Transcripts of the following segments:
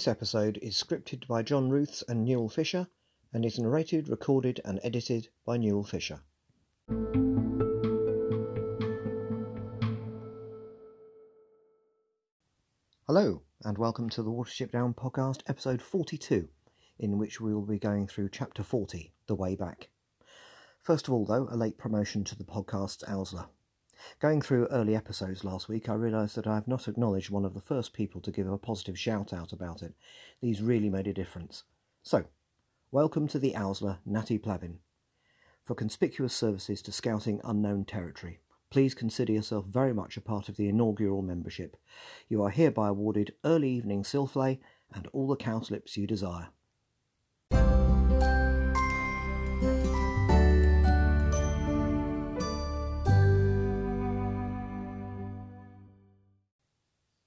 This episode is scripted by John Ruths and Newell Fisher and is narrated, recorded, and edited by Newell Fisher. Hello, and welcome to the Watership Down podcast, episode 42, in which we will be going through chapter 40, The Way Back. First of all, though, a late promotion to the podcast's Owsla. Going through early episodes last week, I realised that I have not acknowledged one of the first people to give a positive shout out about it. These really made a difference. So, welcome to the Owsla, Nati Plavin. For conspicuous services to scouting unknown territory, please consider yourself very much a part of the inaugural membership. You are hereby awarded early evening silflay and all the cowslips you desire.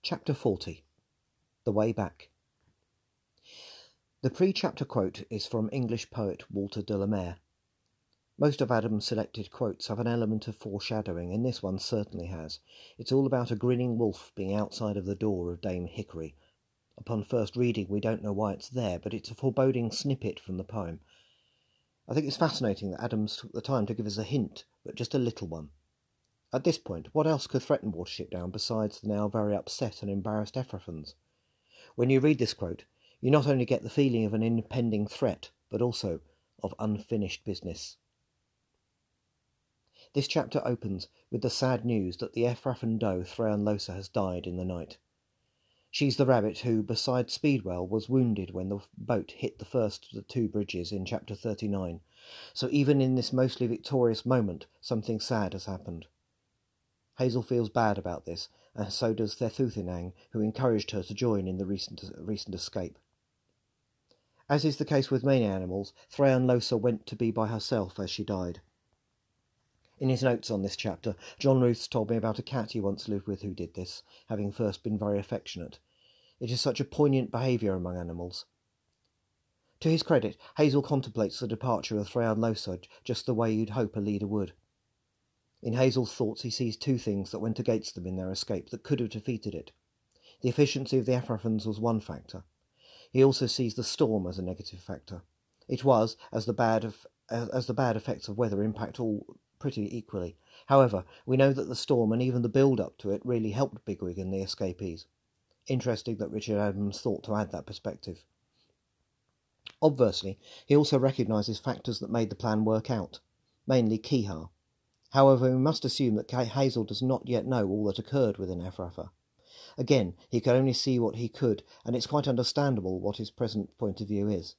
Chapter 40 The Way Back The pre chapter quote is from English poet Walter de la Mare. Most of Adam's selected quotes have an element of foreshadowing, and this one certainly has. It's all about a grinning wolf being outside of the door of Dame Hickory. Upon first reading, we don't know why it's there, but it's a foreboding snippet from the poem. I think it's fascinating that Adams took the time to give us a hint, but just a little one. At this point, what else could threaten Watership Down besides the now very upset and embarrassed Efrafans? When you read this quote, you not only get the feeling of an impending threat, but also of unfinished business. This chapter opens with the sad news that the Efrafan doe Thrayonlosa has died in the night. She's the rabbit who, beside Speedwell, was wounded when the boat hit the first of the two bridges in chapter 39. So even in this mostly victorious moment, something sad has happened. Hazel feels bad about this, and so does Thethuthinnang, who encouraged her to join in the recent, recent escape. As is the case with many animals, Thrayonlosa went to be by herself as she died. In his notes on this chapter, John Ruths told me about a cat he once lived with who did this, having first been very affectionate. It is such a poignant behaviour among animals. To his credit, Hazel contemplates the departure of Thrayonlosa just the way you'd hope a leader would. In Hazel's thoughts, he sees two things that went against them in their escape that could have defeated it. The efficiency of the Efrafans was one factor. He also sees the storm as a negative factor. It was, as the bad, of, as the bad effects of weather impact all pretty equally. However, we know that the storm and even the build-up to it really helped Bigwig and the escapees. Interesting that Richard Adams thought to add that perspective. Obviously, he also recognises factors that made the plan work out, mainly Kehaar. However, we must assume that Hazel does not yet know all that occurred within Efrafa. Again, he could only see what he could, and it's quite understandable what his present point of view is.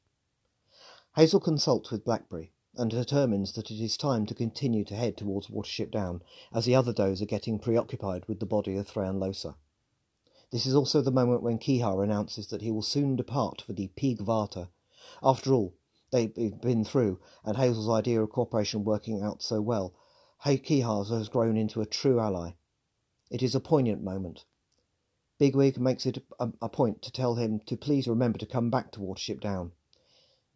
Hazel consults with Blackberry, and determines that it is time to continue to head towards Watership Down, as the other does are getting preoccupied with the body of Thrayonlosa. This is also the moment when Kehaar announces that he will soon depart for the Peeg Vater. After all, they've been through, and Hazel's idea of cooperation working out so well, Kehaar has grown into a true ally. It is a poignant moment. Bigwig makes it a, a point to tell him to please remember to come back to Watership Down.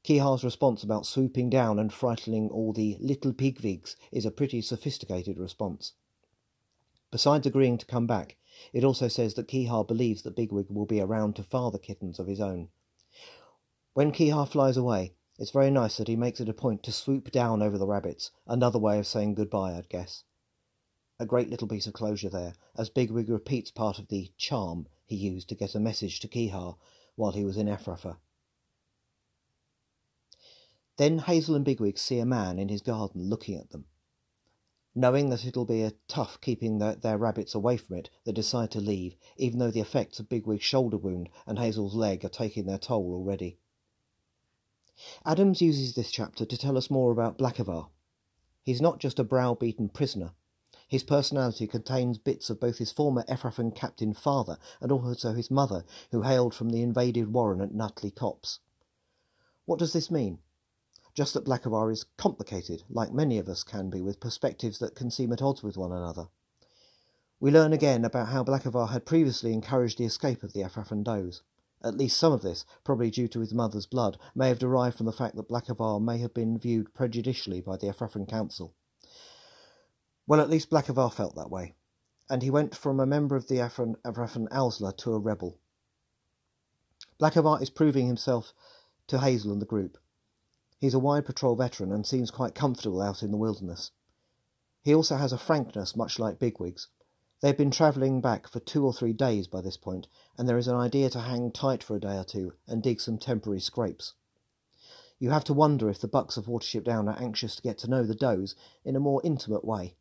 Kehaar's response about swooping down and frightening all the little pigwigs is a pretty sophisticated response. Besides agreeing to come back, it also says that Kehaar believes that Bigwig will be around to father kittens of his own. When Kehaar flies away, it's very nice that he makes it a point to swoop down over the rabbits, another way of saying goodbye, I'd guess. A great little piece of closure there, as Bigwig repeats part of the charm he used to get a message to Kehaar while he was in Efrafa. Then Hazel and Bigwig see a man in his garden looking at them. Knowing that it'll be a tough keeping the, their rabbits away from it, they decide to leave, even though the effects of Bigwig's shoulder wound and Hazel's leg are taking their toll already. Adams uses this chapter to tell us more about Blackavar. He's not just a browbeaten prisoner. His personality contains bits of both his former Efrafan captain father and also his mother, who hailed from the invaded warren at Nutley Copse. What does this mean? just that Blackavar is complicated, like many of us can be, with perspectives that can seem at odds with one another. We learn again about how Blackavar had previously encouraged the escape of the Efrafan does. At least some of this, probably due to his mother's blood, may have derived from the fact that Blackavar may have been viewed prejudicially by the Efrafan Council. Well, at least Blackavar felt that way, and he went from a member of the Efrafan Owsla to a rebel. Blackheart is proving himself to Hazel and the group. He's a wide patrol veteran and seems quite comfortable out in the wilderness. He also has a frankness much like Bigwig's. They have been travelling back for two or three days by this point, and there is an idea to hang tight for a day or two and dig some temporary scrapes. You have to wonder if the bucks of Watership Down are anxious to get to know the does in a more intimate way.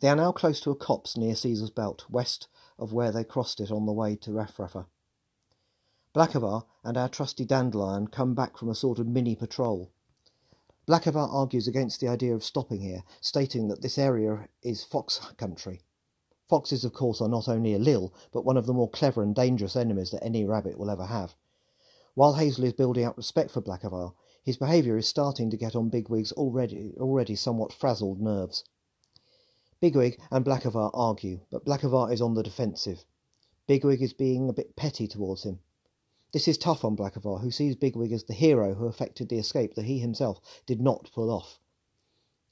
They are now close to a copse near Caesar's Belt, west of where they crossed it on the way to Efrafa. Blackavar and our trusty Dandelion come back from a sort of mini patrol. Blackavar argues against the idea of stopping here, stating that this area is fox country. Foxes, of course, are not only elil, but one of the more clever and dangerous enemies that any rabbit will ever have. While Hazel is building up respect for Blackavar, his behaviour is starting to get on Bigwig's already already somewhat frazzled nerves. Bigwig and Blackavar argue, but Blackavar is on the defensive. Bigwig is being a bit petty towards him. This is tough on Blackavar, who sees Bigwig as the hero who effected the escape that he himself did not pull off.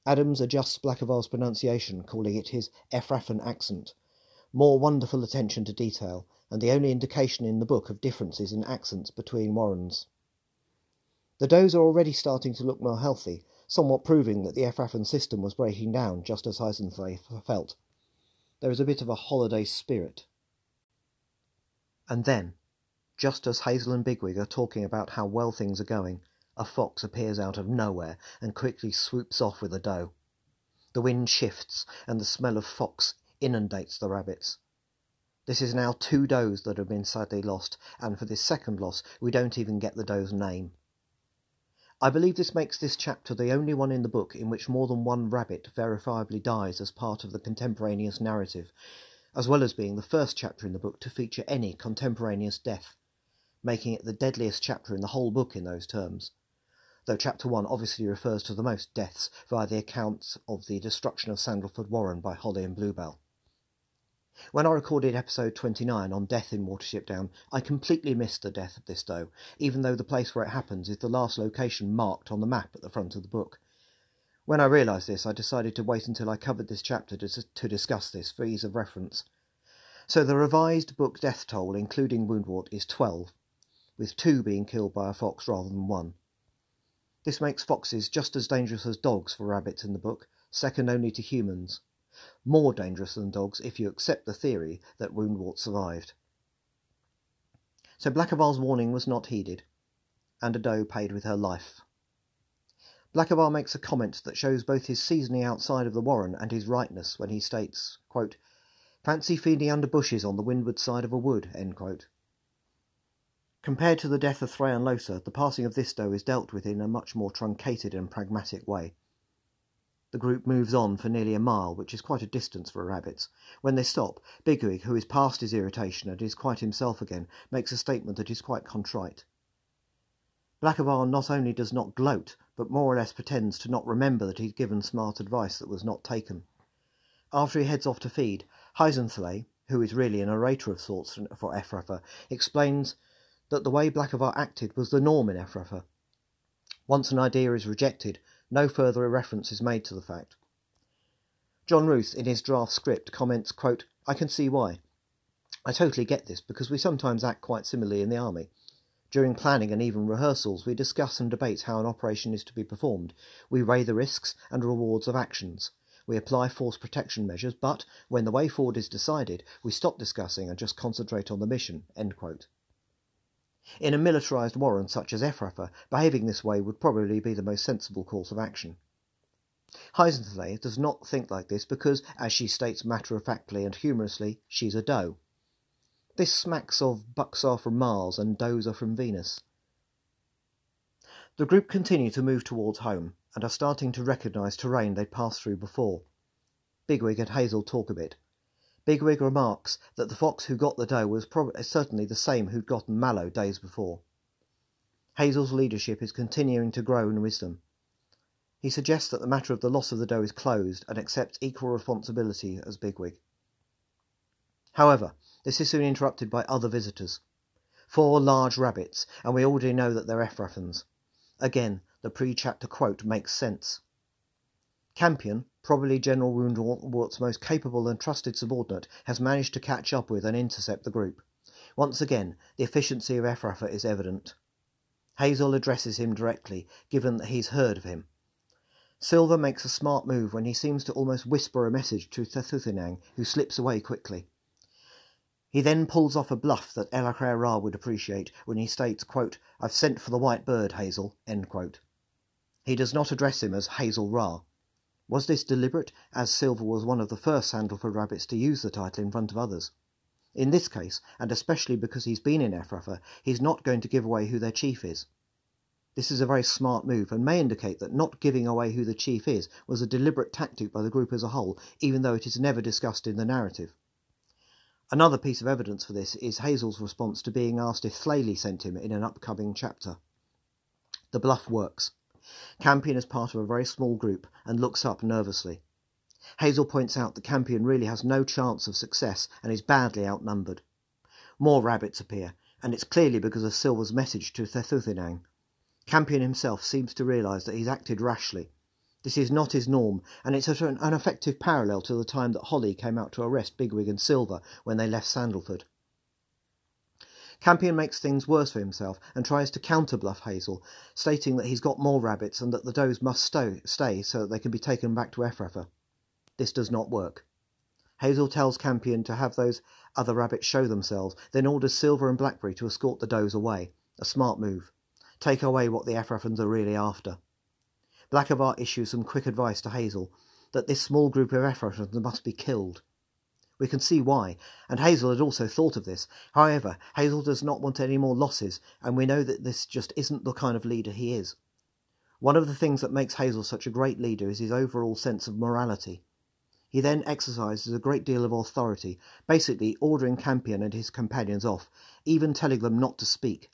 Adams adjusts Blackavar's pronunciation, calling it his Efrafan accent. More wonderful attention to detail, and the only indication in the book of differences in accents between Warrens. The does are already starting to look more healthy, somewhat proving that the Efrafan system was breaking down just as Hyzenthlay felt. There is a bit of a holiday spirit. And then, just as Hazel and Bigwig are talking about how well things are going, a fox appears out of nowhere and quickly swoops off with a doe. The wind shifts, and the smell of fox inundates the rabbits. This is now two does that have been sadly lost, and for this second loss we don't even get the doe's name. I believe this makes this chapter the only one in the book in which more than one rabbit verifiably dies as part of the contemporaneous narrative, as well as being the first chapter in the book to feature any contemporaneous death making it the deadliest chapter in the whole book in those terms. Though chapter 1 obviously refers to the most deaths via the accounts of the destruction of Sandleford Warren by Holly and Bluebell. When I recorded episode 29 on death in Watership Down, I completely missed the death of this doe, even though the place where it happens is the last location marked on the map at the front of the book. When I realised this, I decided to wait until I covered this chapter to, to discuss this for ease of reference. So the revised book death toll, including Woundwort, is 12, with two being killed by a fox rather than one. This makes foxes just as dangerous as dogs for rabbits in the book, second only to humans. More dangerous than dogs if you accept the theory that Woundwort survived. So Blackavar's warning was not heeded, and a doe paid with her life. Blackavar makes a comment that shows both his seasoning outside of the warren and his rightness when he states, quote, Fancy feeding under bushes on the windward side of a wood. Compared to the death of Thrayonlosa, the passing of this doe is dealt with in a much more truncated and pragmatic way. The group moves on for nearly a mile, which is quite a distance for rabbits. When they stop, Bigwig, who is past his irritation and is quite himself again, makes a statement that is quite contrite. Blackavar not only does not gloat, but more or less pretends to not remember that he's given smart advice that was not taken. After he heads off to feed, Hyzenthlay, who is really a narrator of sorts for Efrafa, explains that the way Blackavar acted was the norm in Efrafa. Once an idea is rejected, no further reference is made to the fact. John Ruth, in his draft script, comments, quote, I can see why. I totally get this because we sometimes act quite similarly in the army. During planning and even rehearsals, we discuss and debate how an operation is to be performed. We weigh the risks and rewards of actions. We apply force protection measures, but when the way forward is decided, we stop discussing and just concentrate on the mission. End quote. In a militarized warren such as Efrafa, behaving this way would probably be the most sensible course of action. Hyzenthlay does not think like this because, as she states matter-of-factly and humorously, she's a doe. This smacks of bucks are from Mars and does are from Venus. The group continue to move towards home and are starting to recognise terrain they'd passed through before. Bigwig and Hazel talk a bit. Bigwig remarks that the fox who got the doe was probably uh, certainly the same who'd gotten Mallow days before. Hazel's leadership is continuing to grow in wisdom. He suggests that the matter of the loss of the doe is closed and accepts equal responsibility as Bigwig. However, this is soon interrupted by other visitors. Four large rabbits, and we already know that they're Efrafans. Again, the pre-chapter quote makes sense. Campion, probably General Woundwort's most capable and trusted subordinate, has managed to catch up with and intercept the group. Once again, the efficiency of Efrafa is evident. Hazel addresses him directly, given that he's heard of him. Silver makes a smart move when he seems to almost whisper a message to Thethuthinnang, who slips away quickly. He then pulls off a bluff that El-ahrairah would appreciate when he states, quote, I've sent for the white bird, Hazel. He does not address him as Hazel Ra. Was this deliberate, as Silver was one of the first Sandleford rabbits to use the title in front of others? In this case, and especially because he's been in Efrafa, he's not going to give away who their chief is. This is a very smart move and may indicate that not giving away who the chief is was a deliberate tactic by the group as a whole, even though it is never discussed in the narrative. Another piece of evidence for this is Hazel's response to being asked if Thlayli sent him in an upcoming chapter. The bluff works. Campion is part of a very small group and looks up nervously. Hazel points out that Campion really has no chance of success and is badly outnumbered. More rabbits appear, and it's clearly because of Silver's message to Thethuthinnang. Campion himself seems to realise that he's acted rashly this is not his norm, and it's an effective parallel to the time that Holly came out to arrest Bigwig and Silver when they left Sandleford. Campion makes things worse for himself and tries to counterbluff Hazel, stating that he's got more rabbits and that the does must stay so that they can be taken back to Efrafa. This does not work. Hazel tells Campion to have those other rabbits show themselves, then orders Silver and Blackberry to escort the does away. A smart move. Take away what the Efrafans are really after. Blackavar issues some quick advice to Hazel that this small group of Efrafans must be killed. We can see why, and Hazel had also thought of this. However, Hazel does not want any more losses, and we know that this just isn't the kind of leader he is. One of the things that makes Hazel such a great leader is his overall sense of morality. He then exercises a great deal of authority, basically ordering Campion and his companions off, even telling them not to speak.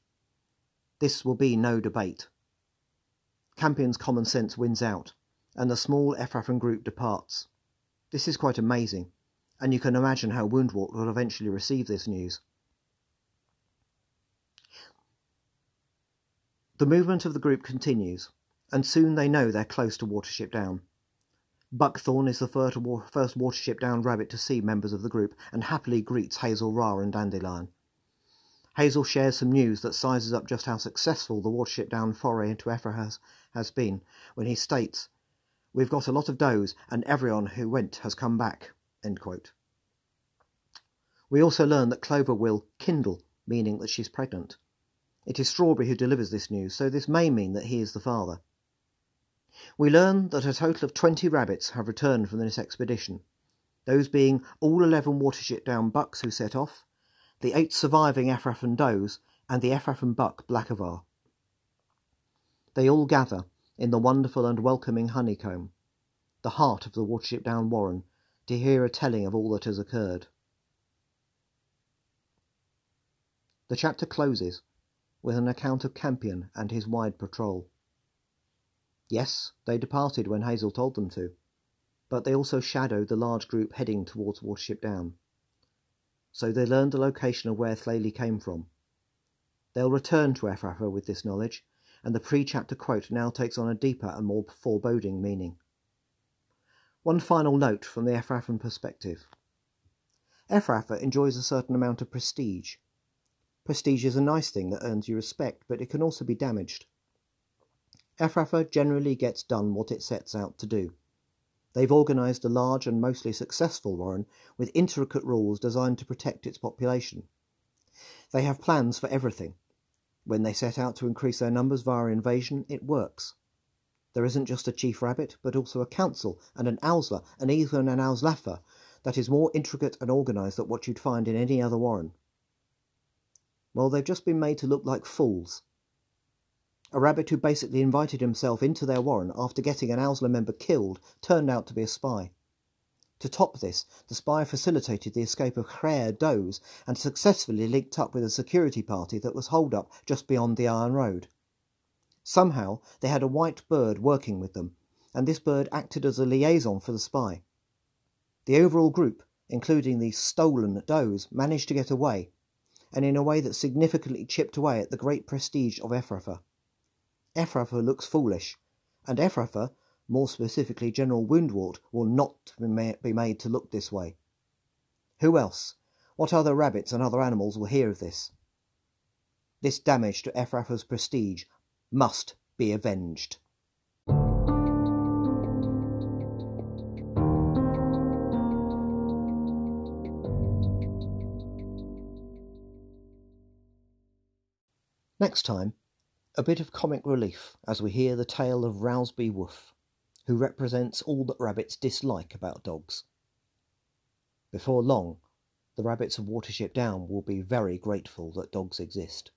This will be no debate. Campion's common sense wins out, and the small Efrafan group departs. This is quite amazing, and you can imagine how Woundwort will eventually receive this news. The movement of the group continues, and soon they know they're close to Watership Down. Buckthorn is the first Watership Down rabbit to see members of the group and happily greets Hazel Ra and Dandelion. Hazel shares some news that sizes up just how successful the Watership Down foray into Ephra has, has been when he states, We've got a lot of does, and everyone who went has come back. We also learn that Clover will kindle, meaning that she's pregnant. It is Strawberry who delivers this news, so this may mean that he is the father. We learn that a total of 20 rabbits have returned from this expedition, those being all 11 Watership Down bucks who set off, the eight surviving Efrafan does, and the Efrafan buck Blackavar. They all gather in the wonderful and welcoming honeycomb, the heart of the Watership Down Warren, to hear a telling of all that has occurred. The chapter closes with an account of Campion and his wide patrol. Yes, they departed when Hazel told them to, but they also shadowed the large group heading towards Watership Down. So they learned the location of where Thlayli came from. They'll return to Efrafa with this knowledge and the pre-chapter quote now takes on a deeper and more foreboding meaning. One final note from the Efrafan perspective. Efrafa enjoys a certain amount of prestige. Prestige is a nice thing that earns you respect, but it can also be damaged. Efrafa generally gets done what it sets out to do. They've organised a large and mostly successful warren with intricate rules designed to protect its population. They have plans for everything, when they set out to increase their numbers via invasion, it works. There isn't just a chief rabbit, but also a council and an owsla and even an owslafa that is more intricate and organised than what you'd find in any other warren. Well, they've just been made to look like fools. A rabbit who basically invited himself into their warren after getting an owsla member killed turned out to be a spy. To top this, the spy facilitated the escape of Hrer Doze and successfully linked up with a security party that was holed up just beyond the Iron Road. Somehow they had a white bird working with them, and this bird acted as a liaison for the spy. The overall group, including the stolen Does, managed to get away, and in a way that significantly chipped away at the great prestige of Efrafa. Efrafa looks foolish, and Efrafa more specifically General Woundwort, will not be made to look this way. Who else? What other rabbits and other animals will hear of this? This damage to Efrafa's prestige must be avenged. Next time, a bit of comic relief as we hear the tale of Rowsby Woof, who represents all that rabbits dislike about dogs. Before long, the rabbits of Watership Down will be very grateful that dogs exist.